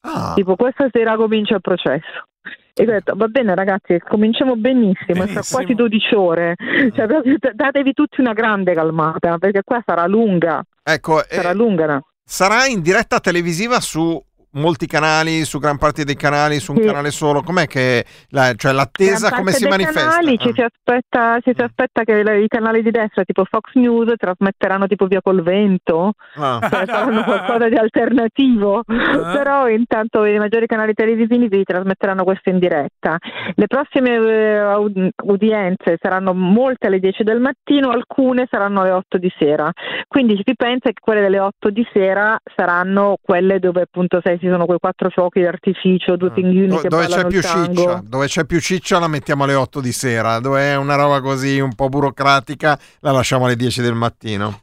Ah, Tipo, questa sera comincia il processo. E ho detto, va bene ragazzi, cominciamo benissimo, Benissimo. tra quasi 12 ore. Cioè, proprio d- datevi tutti una grande calmata, perché qua sarà lunga, ecco, eh, sarà lunga. no? sarà in diretta televisiva su molti canali, su gran parte dei canali, su un Sì. canale solo. Com'è che la, cioè l'attesa come si manifesta? Canali, ci, Ah. si aspetta, ci si aspetta che le- i canali di destra, tipo Fox News, trasmetteranno tipo via col vento, Ah. cioè faranno qualcosa di alternativo. Però intanto i maggiori canali televisivi vi trasmetteranno questo in diretta. Le prossime eh, udienze saranno molte alle 10 del mattino, alcune saranno alle 8 di sera. Quindi si pensa che quelle delle 8 di sera saranno quelle dove appunto sai, ci sono quei quattro fuochi d'artificio, due pinguini Do- che dove c'è più ciccia, dove c'è più ciccia la mettiamo alle 8 di sera, dove è una roba così un po' burocratica la lasciamo alle 10 del mattino.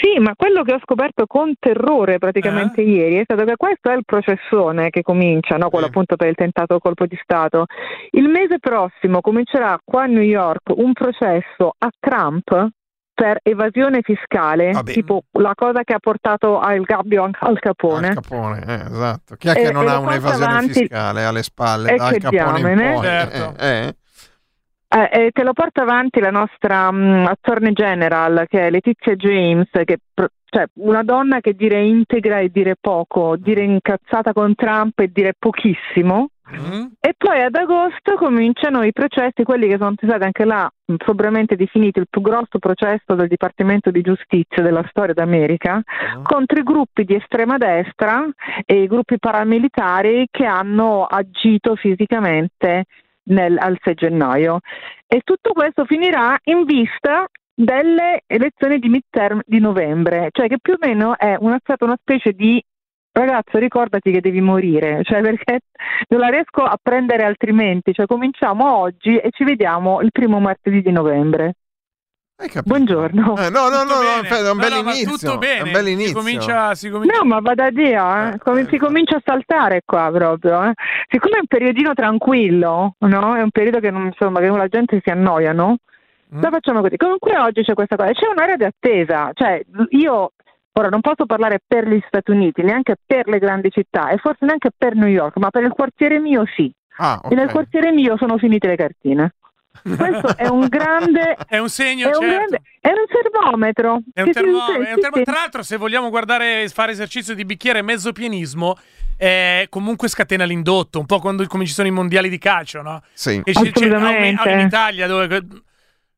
Sì, ma quello che ho scoperto con terrore praticamente Eh? ieri è stato che questo è il processone che comincia, no? quello Sì. appunto per il tentato colpo di Stato. Il mese prossimo comincerà qua a New York un processo a Trump per evasione fiscale, Vabbè. tipo la cosa che ha portato al gabbio al Capone. Al Capone, eh, esatto. Chi è E- che non e ha un'evasione avanti- fiscale alle spalle? E Dal che Capone in poi. Certo. Eh, eh. Eh, eh, te lo porta avanti la nostra mm, attorney general, che è Letizia James, che pr- cioè, una donna che dire integra e dire poco, dire incazzata con Trump e dire pochissimo. Mm? E poi ad agosto cominciano i processi, quelli che sono stati anche là mh, sobriamente definiti il più grosso processo del Dipartimento di Giustizia della storia d'America, contro i gruppi di estrema destra e i gruppi paramilitari che hanno agito fisicamente nel- al 6 gennaio. E tutto questo finirà in vista delle elezioni di midterm di novembre, cioè che più o meno è una, stata una specie di ragazzo ricordati che devi morire, cioè perché non la riesco a prendere altrimenti, cioè cominciamo oggi e ci vediamo il primo martedì di novembre. Hai capito? Buongiorno. Eh, no, no, no, no, è un bel inizio. tutto È bene. un bel Si inizio. comincia, si comincia- No, ma vada dire, eh, Eh, come eh, si comincia a saltare qua proprio. eh. Siccome è un periodino tranquillo, no? È un periodo che, non, insomma, che la gente si annoia, no? Mm. La facciamo così. Comunque oggi c'è questa cosa, c'è un'area di attesa, cioè io ora non posso parlare per gli Stati Uniti, neanche per le grandi città e forse neanche per New York, ma per il quartiere mio sì. Ah, E nel quartiere mio sono finite le cartine. Questo è un grande [laughs] È un segno, è un, certo. grande- è un termometro. È un si- termometro, sì, è un sì, termo- sì. Tra l'altro, se vogliamo guardare fare esercizio di bicchiere mezzo pienismo, eh, comunque scatena l'indotto, un po' quando come ci sono i mondiali di calcio, no? Sì. Che ci- in Italia, dove,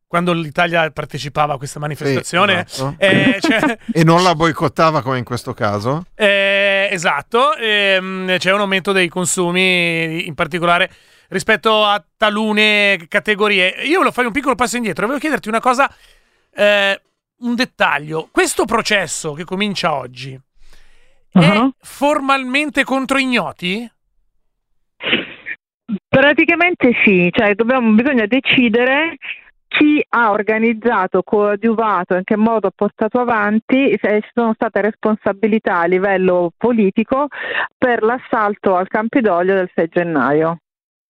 quando l'Italia partecipava a questa manifestazione, Sì, esatto. eh, cioè- [laughs] E non la boicottava come in questo caso? eh, esatto, ehm, c'è un aumento dei consumi, in particolare rispetto a talune categorie. Io volevo fare un piccolo passo indietro, volevo chiederti una cosa, eh, un dettaglio. Questo processo che comincia oggi è Uh-huh. formalmente contro ignoti? Praticamente sì, cioè dobbiamo, bisogna decidere chi ha organizzato, coadiuvato, in che modo ha portato avanti, se ci sono state responsabilità a livello politico per l'assalto al Campidoglio del 6 gennaio.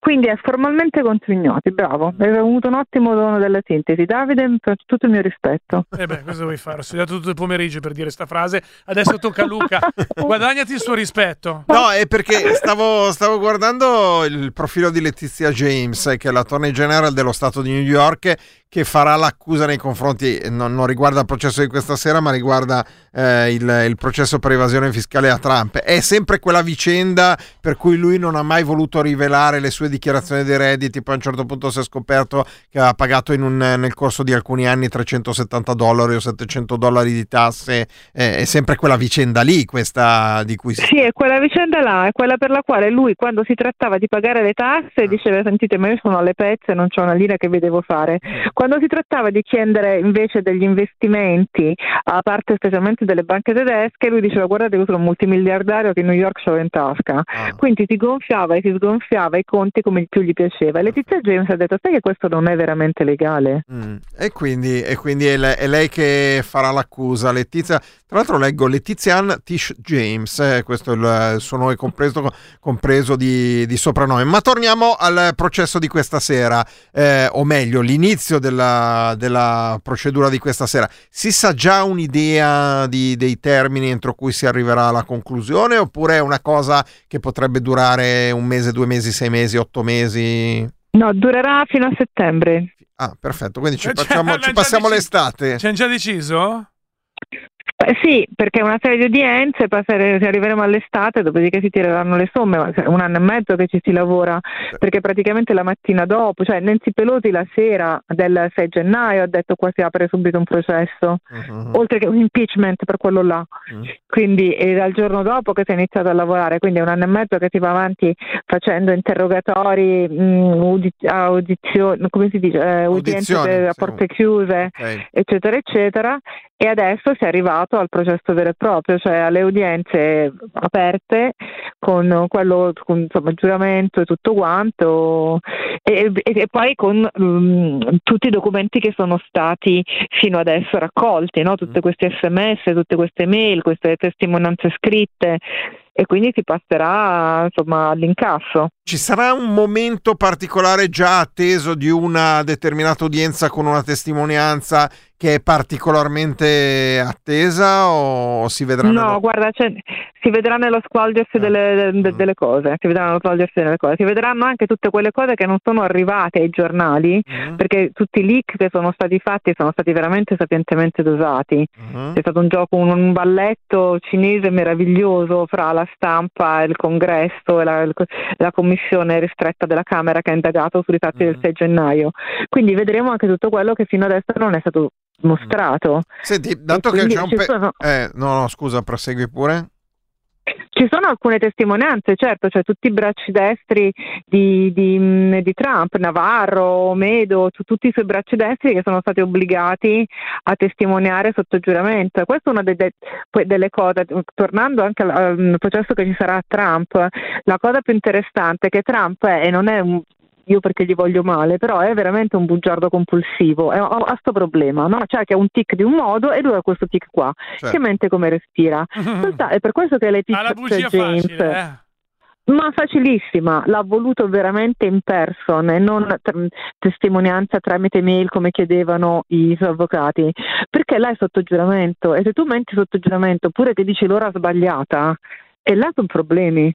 Quindi è formalmente contro ignoti, bravo, hai avuto un ottimo dono della sintesi. Davide, per tutto il mio rispetto. Eh beh, cosa vuoi fare? Ho studiato tutto il pomeriggio per dire sta frase, adesso tocca a Luca. [laughs] Guadagnati il suo rispetto. No, è perché stavo, stavo guardando il profilo di Letizia James, che è l'attorney general dello Stato di New York, che farà l'accusa nei confronti, non, non riguarda il processo di questa sera, ma riguarda eh, il, il processo per evasione fiscale a Trump. È sempre quella vicenda per cui lui non ha mai voluto rivelare le sue dichiarazioni dei redditi, poi a un certo punto si è scoperto che aveva pagato in un- nel corso di alcuni anni 370 dollari o 700 dollari di tasse. Eh, è sempre quella vicenda lì, questa di cui si... Sì, è quella vicenda là, è quella per la quale lui quando si trattava di pagare le tasse diceva sentite ma io sono alle pezze, non c'ho una lira che vi devo fare. Quando si trattava di chiedere invece degli investimenti a parte specialmente delle banche tedesche, lui diceva guardate io sono un multimiliardario che New York ce l'ho in tasca. Quindi si gonfiava e si sgonfiava i conti come più gli piaceva. E Letizia James ha detto sai che questo non è veramente legale. Mm. E quindi, e quindi è, le- è lei che farà l'accusa. Letizia, tra l'altro leggo Letizian Tish James, eh, questo è il, il suo nome compreso, compreso di, di soprannome. Ma torniamo al processo di questa sera, eh, o meglio, l'inizio della, della procedura di questa sera. Si sa già un'idea di- dei termini entro cui si arriverà alla conclusione, oppure è una cosa che potrebbe durare un mese, due mesi, sei mesi, otto mesi? No, durerà fino a settembre. Ah, perfetto, quindi ci, Eh, cioè, facciamo- [laughs] ci passiamo deciso. l'estate. Ci hanno già deciso? Eh, sì, perché una serie di udienze, poi arriveremo all'estate, dopodiché si tireranno le somme, ma un anno e mezzo che ci si lavora, perché praticamente la mattina dopo, cioè Nancy Pelosi la sera del 6 gennaio ha detto qua si apre subito un processo, Mhm. oltre che un impeachment per quello là. Mm. Quindi è dal giorno dopo che si è iniziato a lavorare, quindi è un anno e mezzo che si va avanti facendo interrogatori, mh, udi- audizioni, come si dice, Eh, udienze a porte chiuse Ok. eccetera, eccetera. E adesso si è arrivato al processo vero e proprio, cioè alle udienze aperte con quello, con, insomma, il giuramento e tutto quanto, e, e- e poi con mm, tutti i documenti che sono stati fino adesso raccolti, no? tutte queste sms, tutte queste mail, queste testimonianze scritte. E quindi si passerà insomma all'incasso. Ci sarà un momento particolare già atteso di una determinata udienza con una testimonianza che è particolarmente attesa o si vedrà? No, guarda, cioè, si vedrà nello squalgersi delle, de- delle cose, si vedranno nello squalgersi delle cose, si vedranno anche tutte quelle cose che non sono arrivate ai giornali, perché tutti i leak che sono stati fatti sono stati veramente sapientemente dosati. C'è stato un gioco, un, un balletto cinese meraviglioso fra la stampa, il congresso e la, il- la commissione ristretta della Camera che ha indagato sui fatti del 6 gennaio. Quindi vedremo anche tutto quello che fino adesso non è stato mostrato. Senti, dato che c'è un pe- sono- eh, no, no, scusa, prosegui pure. Ci sono alcune testimonianze, certo, cioè tutti i bracci destri di, di, mh, di Trump, Navarro, Medo, tu- tutti i suoi bracci destri che sono stati obbligati a testimoniare sotto giuramento. Questa è una de- de- delle cose, tornando anche al, al processo che ci sarà a Trump, la cosa più interessante è che Trump è, e non è un io perché gli voglio male, però è veramente un bugiardo compulsivo, è- ha questo problema, no? cioè che ha un tic di un modo e lui ha questo tic qua, Certo. che mente come respira. [laughs] Realtà è per questo che Letizia Alla bugia James facile, eh. ma facilissima, l'ha voluto veramente in person e non tr- testimonianza tramite mail come chiedevano i suoi avvocati, perché lei è sotto giuramento e se tu menti sotto giuramento oppure che dici l'ora sbagliata, e là sono problemi.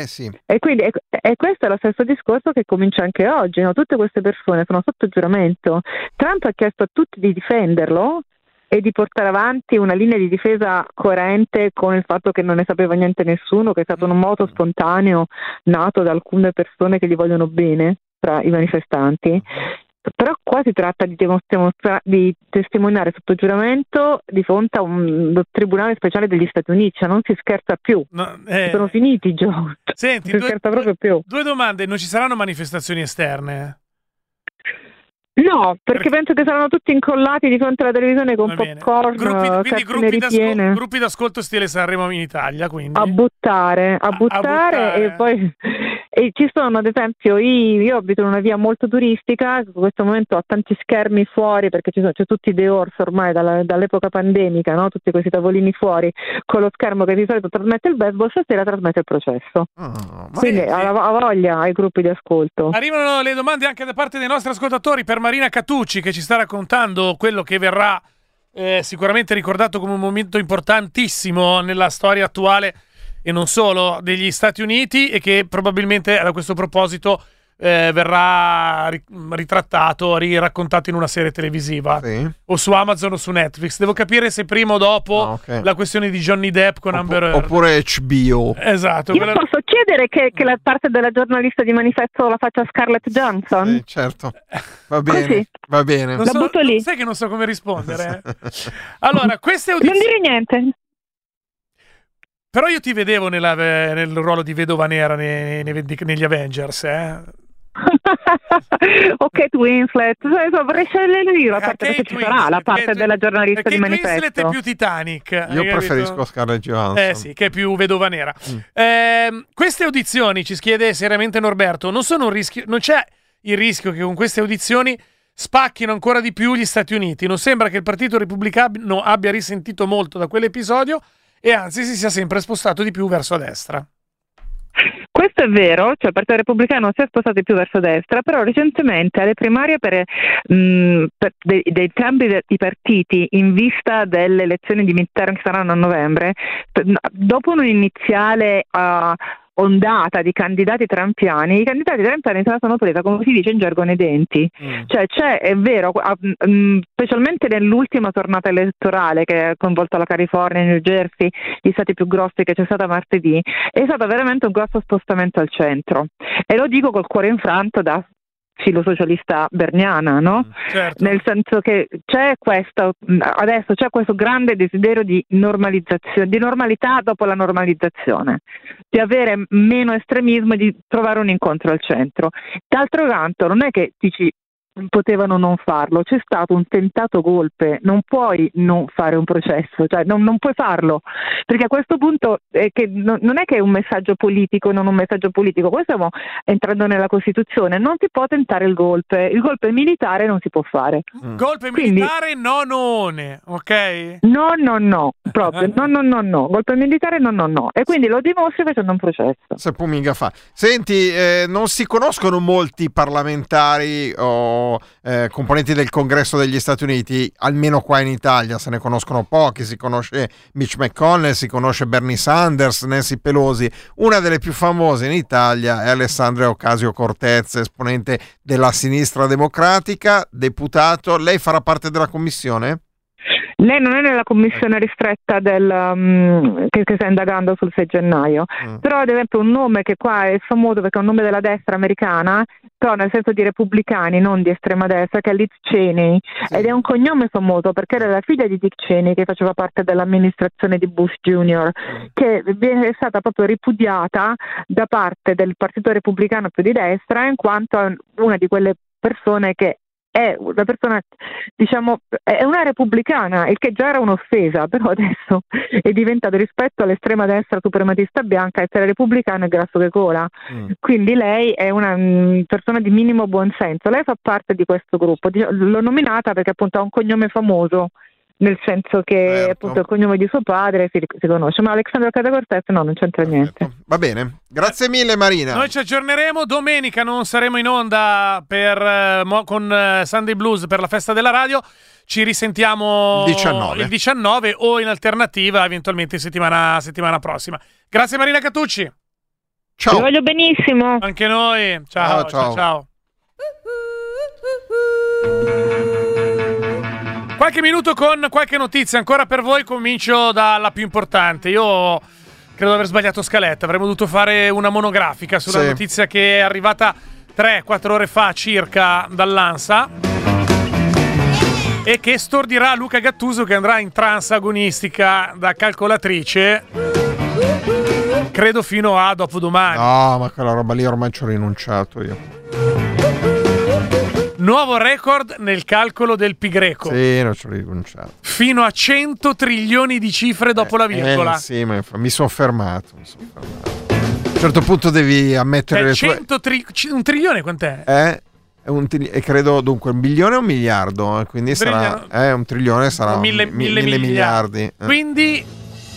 Eh sì. E quindi e, e questo è lo stesso discorso che comincia anche oggi, no? tutte queste persone sono sotto giuramento. Trump ha chiesto a tutti di difenderlo e di portare avanti una linea di difesa coerente con il fatto che non ne sapeva niente nessuno, che è stato un moto spontaneo nato da alcune persone che gli vogliono bene tra i manifestanti. Però qua si tratta di, dimostra- di testimoniare sotto giuramento di fronte a un tribunale speciale degli Stati Uniti, cioè non si scherza più. eh. Sono finiti i giochi. Senti, si due- scherza proprio più. Due domande, non ci saranno manifestazioni esterne? No, perché penso che saranno tutti incollati di fronte alla televisione con popcorn, Gruppi, quindi gruppi d'ascol- gruppi d'ascolto stile Sanremo in Italia, quindi. A buttare, a buttare, buttare. e poi [laughs] e ci sono ad esempio io, io abito in una via molto turistica, in questo momento ho tanti schermi fuori perché ci sono, c'è tutti i The Horse ormai dalla- dall'epoca pandemica, no? tutti questi tavolini fuori con lo schermo che di solito trasmette il baseball, stasera trasmette il processo. Quindi sì. ha, ha voglia ai gruppi di ascolto. Arrivano le domande anche da parte dei nostri ascoltatori per Marina Catucci che ci sta raccontando quello che verrà eh, sicuramente ricordato come un momento importantissimo nella storia attuale e non solo degli Stati Uniti e che probabilmente a questo proposito eh, verrà ri- ritrattato, riraccontato in una serie televisiva o su Amazon o su Netflix. Devo capire se prima o dopo Ah, ok. la questione di Johnny Depp con Amber Heard. Oppure HBO. Esatto, Io quella- posso chiedere che, che la parte della giornalista di manifesto la faccia Scarlett Johansson? certo. Va bene, Così. va bene. Non La so- butto lì. Sai che non so come rispondere. eh? [laughs] Allora, queste Non audizioni. dire niente. Però io ti vedevo nella- nel ruolo di vedova nera nei- nei- nei- negli Avengers, eh? [laughs] o Kate Winslet, so, vorrei scegliere io la parte perché ci sarà la parte della giornalista di Winslet manifesto. è più Titanic. Io capito? preferisco Scarlett Johansson. Eh sì, che è più vedova nera. Mm. Ehm, queste audizioni, ci chiede seriamente Norberto, non sono un rischio, non c'è il rischio che con queste audizioni spacchino ancora di più gli Stati Uniti. Non sembra che il Partito Repubblicano abbia risentito molto da quell'episodio e anzi si sia sempre spostato di più verso destra. Questo è vero, cioè il Partito Repubblicano si è spostato più verso destra, però recentemente alle primarie per, mh, per dei, dei cambi de- di partiti in vista delle elezioni di midterm che saranno a novembre, dopo un'iniziale ah, ondata di candidati trampiani, i candidati trampiani se la sono presa, come si dice in gergo, nei denti. Cioè c'è, è vero, ah, mh, specialmente nell'ultima tornata elettorale che ha coinvolto la California, New Jersey, gli stati più grossi che c'è stata martedì, è stato veramente un grosso spostamento al centro. E lo dico col cuore infranto da filo socialista berniana, no? Certo. Nel senso che c'è questo, mh, adesso c'è questo grande desiderio di normalizzazione, di normalità dopo la normalizzazione, di avere meno estremismo e di trovare un incontro al centro. D'altro canto, non è che dici potevano non farlo, c'è stato un tentato golpe, non puoi non fare un processo, cioè non, non puoi farlo, perché a questo punto è che non, non è che è un messaggio politico, non un messaggio politico, qua stiamo entrando nella Costituzione, non si può tentare il golpe, il golpe militare non si può fare. Golpe Quindi- militare nonone, ok? No, no, no, proprio, [laughs] no, no, no, no, golpe militare no, no, no, e quindi lo dimostri facendo un processo. Se può mica fa. Senti, eh, non si conoscono molti parlamentari o eh, componenti del congresso degli Stati Uniti, almeno qua in Italia se ne conoscono pochi. Si conosce Mitch McConnell, si conosce Bernie Sanders, Nancy Pelosi. Una delle più famose in Italia è Alessandria Ocasio Cortez, esponente della sinistra democratica, deputato. Lei farà parte della commissione? Lei non è nella commissione ristretta del, um, che, che sta indagando sul 6 gennaio, però ad esempio un nome che qua è famoso perché è un nome della destra americana, però nel senso di repubblicani, non di estrema destra, che è Liz Cheney, ed è un cognome famoso perché era la figlia di Dick Cheney che faceva parte dell'amministrazione di Bush Jr., che viene- è stata proprio ripudiata da parte del Partito Repubblicano più di destra in quanto una di quelle persone che è una persona, diciamo, è una repubblicana, il che già era un'offesa, però adesso è diventato rispetto all'estrema destra suprematista bianca, essere repubblicano è grasso che cola. Quindi lei è una mm, persona di minimo buonsenso, lei fa parte di questo gruppo, l'ho nominata perché appunto ha un cognome famoso. Nel senso che appunto il cognome di suo padre si, si conosce, ma Alexandra Catacortez no, non c'entra niente. Va bene. Grazie mille Marina. Noi ci aggiorneremo domenica, non saremo in onda per, eh, con eh, Sunday Blues per la festa della radio. Ci risentiamo Il 19. il 19 o in alternativa eventualmente settimana, settimana prossima. Grazie Marina Catucci. Ciao. Vi voglio benissimo. Anche noi. Ciao, Ciao, ciao, ciao. ciao. [laughs] Qualche minuto con qualche notizia ancora per voi. Comincio dalla più importante. Io credo di aver sbagliato scaletta. Avremmo dovuto fare una monografica sulla Sì. notizia che è arrivata 3-4 ore fa circa dall'ANSA. E che stordirà Luca Gattuso che andrà in trance agonistica da calcolatrice. Credo fino a dopodomani. No, ma quella roba lì ormai ci ho rinunciato io. Nuovo record nel calcolo del pi greco. Sì, non ci ho rinunciato. Fino a 100 trilioni di cifre dopo la virgola. Eh, sì, ma mi sono fermato. mi son fermato. A un certo punto devi ammettere Cioè, le tue... 100 tri- c- un trilione quant'è? Eh? È un tri- e credo dunque un bilione o un miliardo, eh, quindi sarà Trilione. eh, un trilione sarà Sono mille, mi- mille miliardi. eh. Quindi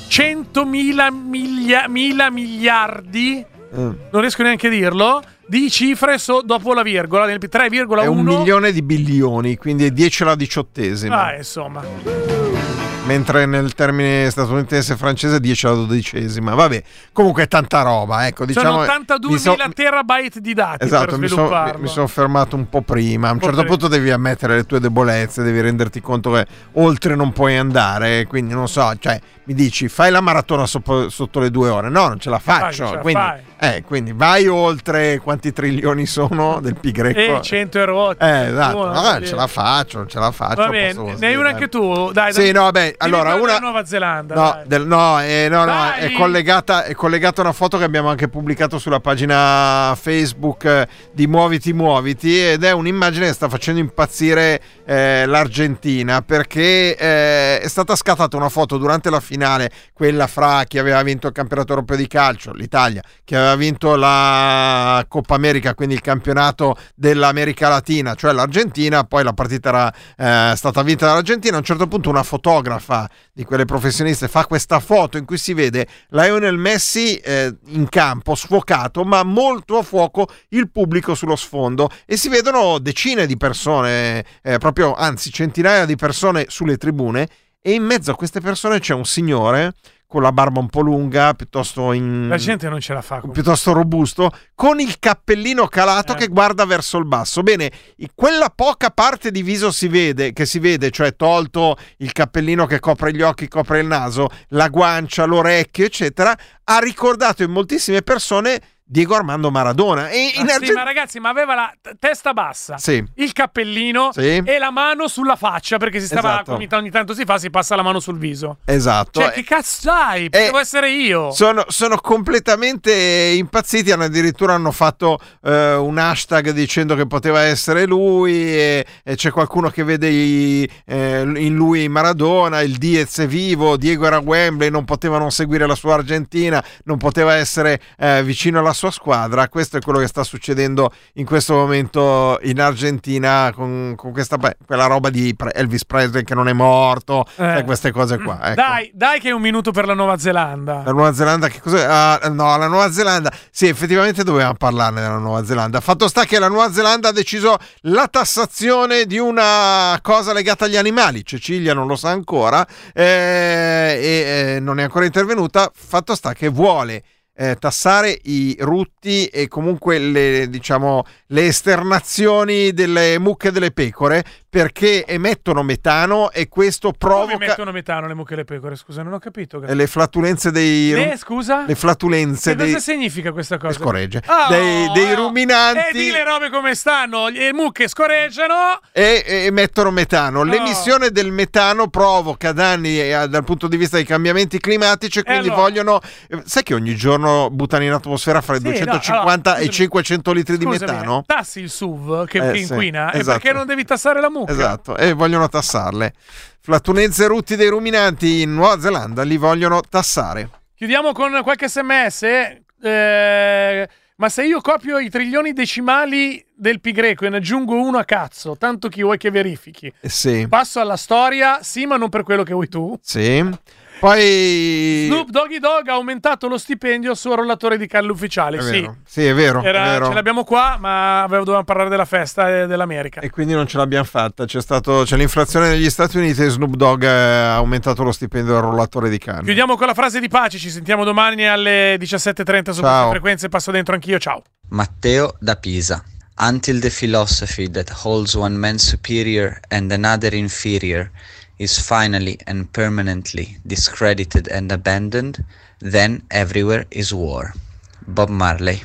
100.000 miglia- mila miliardi, Eh. non riesco neanche a dirlo, di cifre so- dopo la virgola, nel 3,1. È un milione di bilioni, quindi è 10 alla diciottesima. Ah, insomma. Mentre nel termine statunitense e francese 10 alla dodicesima. Vabbè, comunque è tanta roba. Ecco, diciamo, Sono 82.000 mi so- terabyte di dati Esatto, per mi, so- svilupparlo. mi sono fermato un po' prima. A un certo punto devi ammettere le tue debolezze, devi renderti conto che oltre non puoi andare. Quindi non so, cioè, mi dici fai la maratona soppo- sotto le due ore. No, non ce la faccio. non ce la quindi, fai. Eh, quindi vai oltre quanti trilioni sono del pi greco. E 100 euro. Eh, esatto, Tu, no, non non ce la faccio, non ce la faccio. Va bene, ne hai una dire. anche tu? Dai, Sì, dai. no, beh, allora una Nuova Zelanda. No, del- no, eh, no, no, è collegata, è collegata una foto che abbiamo anche pubblicato sulla pagina Facebook eh, di Muoviti Muoviti ed è un'immagine che sta facendo impazzire eh, l'Argentina perché eh, è stata scattata una foto durante la finale, quella fra chi aveva vinto il campionato europeo di calcio, l'Italia, chi aveva vinto la Coppa America, quindi il campionato dell'America Latina, cioè l'Argentina, poi la partita era eh, stata vinta dall'Argentina, a un certo punto una fotografa di quelle professioniste fa questa foto in cui si vede Lionel Messi eh, in campo sfocato ma molto a fuoco il pubblico sullo sfondo. E si vedono decine di persone eh, proprio anzi centinaia di persone sulle tribune. E in mezzo a queste persone c'è un signore con la barba un po' lunga piuttosto in La gente non ce la fa. comunque. piuttosto robusto, con il cappellino calato Eh. che guarda verso il basso. Bene, quella poca parte di viso si vede, che si vede, cioè tolto il cappellino che copre gli occhi, copre il naso, la guancia, l'orecchio, eccetera, ha ricordato in moltissime persone Diego Armando Maradona. E in Ah, sì, Argen- ma ragazzi, ma aveva la t- testa bassa, Sì. il cappellino Sì. e la mano sulla faccia perché si stava Esatto. ogni, ogni tanto si fa, si passa la mano sul viso. Esatto. Cioè, che cazzo dai? Potevo essere io. Sono, sono completamente impazziti. Hanno addirittura hanno fatto eh, un hashtag dicendo che poteva essere lui. E, e c'è qualcuno che vede i- eh, in lui Maradona. Il Diez è vivo. Diego era Wembley. Non poteva non seguire la sua Argentina. Non poteva essere eh, vicino alla sua squadra. Questo è quello che sta succedendo in questo momento in Argentina con, con questa quella roba di Elvis Presley che non è morto Eh. e queste cose qua. Ecco. Dai, dai che è un minuto per la Nuova Zelanda. La Nuova Zelanda, che cos'è? Ah, no, la Nuova Zelanda. Sì, effettivamente dovevamo parlarne della Nuova Zelanda. Fatto sta che la Nuova Zelanda ha deciso la tassazione di una cosa legata agli animali. Cecilia non lo sa ancora eh, e eh, non è ancora intervenuta. Fatto sta che vuole. Eh, tassare i rutti e comunque le, diciamo, le esternazioni delle mucche e delle pecore perché emettono metano e questo Come provoca mettono metano le mucche e le pecore? Scusa, non ho capito. eh, le flatulenze dei Eh, scusa? le flatulenze Che dei, cosa significa questa cosa? scorregge. Oh, Dei- dei oh. ruminanti. E di le robe come stanno? Le mucche scorreggiano. e, e emettono metano. Oh. L'emissione del metano provoca danni eh, dal punto di vista dei cambiamenti climatici e quindi allora? vogliono... eh, Sai che ogni giorno buttano in atmosfera fra i Sì, 250 no, allora, e i scusami. 500 litri di metano? Tassi il SUV che, Eh, che sì, inquina? esatto. Perché non devi tassare la mucca? Esatto, e vogliono tassarle. Flatulenze e rutti dei ruminanti in Nuova Zelanda li vogliono tassare. Chiudiamo con qualche sms. Eh, ma se io copio i trilioni decimali del pi greco e ne aggiungo uno a cazzo, tanto chi vuoi che verifichi? Eh, Sì, Passo alla storia, sì, ma non per quello che vuoi tu. sì. Poi... Snoop Doggy Dogg ha aumentato lo stipendio al suo rollatore di calle ufficiali. È Sì. Sì, è vero, Era- è vero. ce l'abbiamo qua, ma avevo- dovevamo parlare della festa eh, dell'America. E quindi non ce l'abbiamo fatta. C'è, stato, c'è l'inflazione negli Stati Uniti e Snoop Dogg eh, ha aumentato lo stipendio del rollatore di canne. Chiudiamo con la frase di pace. Ci sentiamo domani alle 17.30 su queste frequenze. Passo dentro anch'io. Ciao. Matteo da Pisa. Until the philosophy that holds one man superior and another inferior is finally and permanently discredited and abandoned, then everywhere is war. Bob Marley.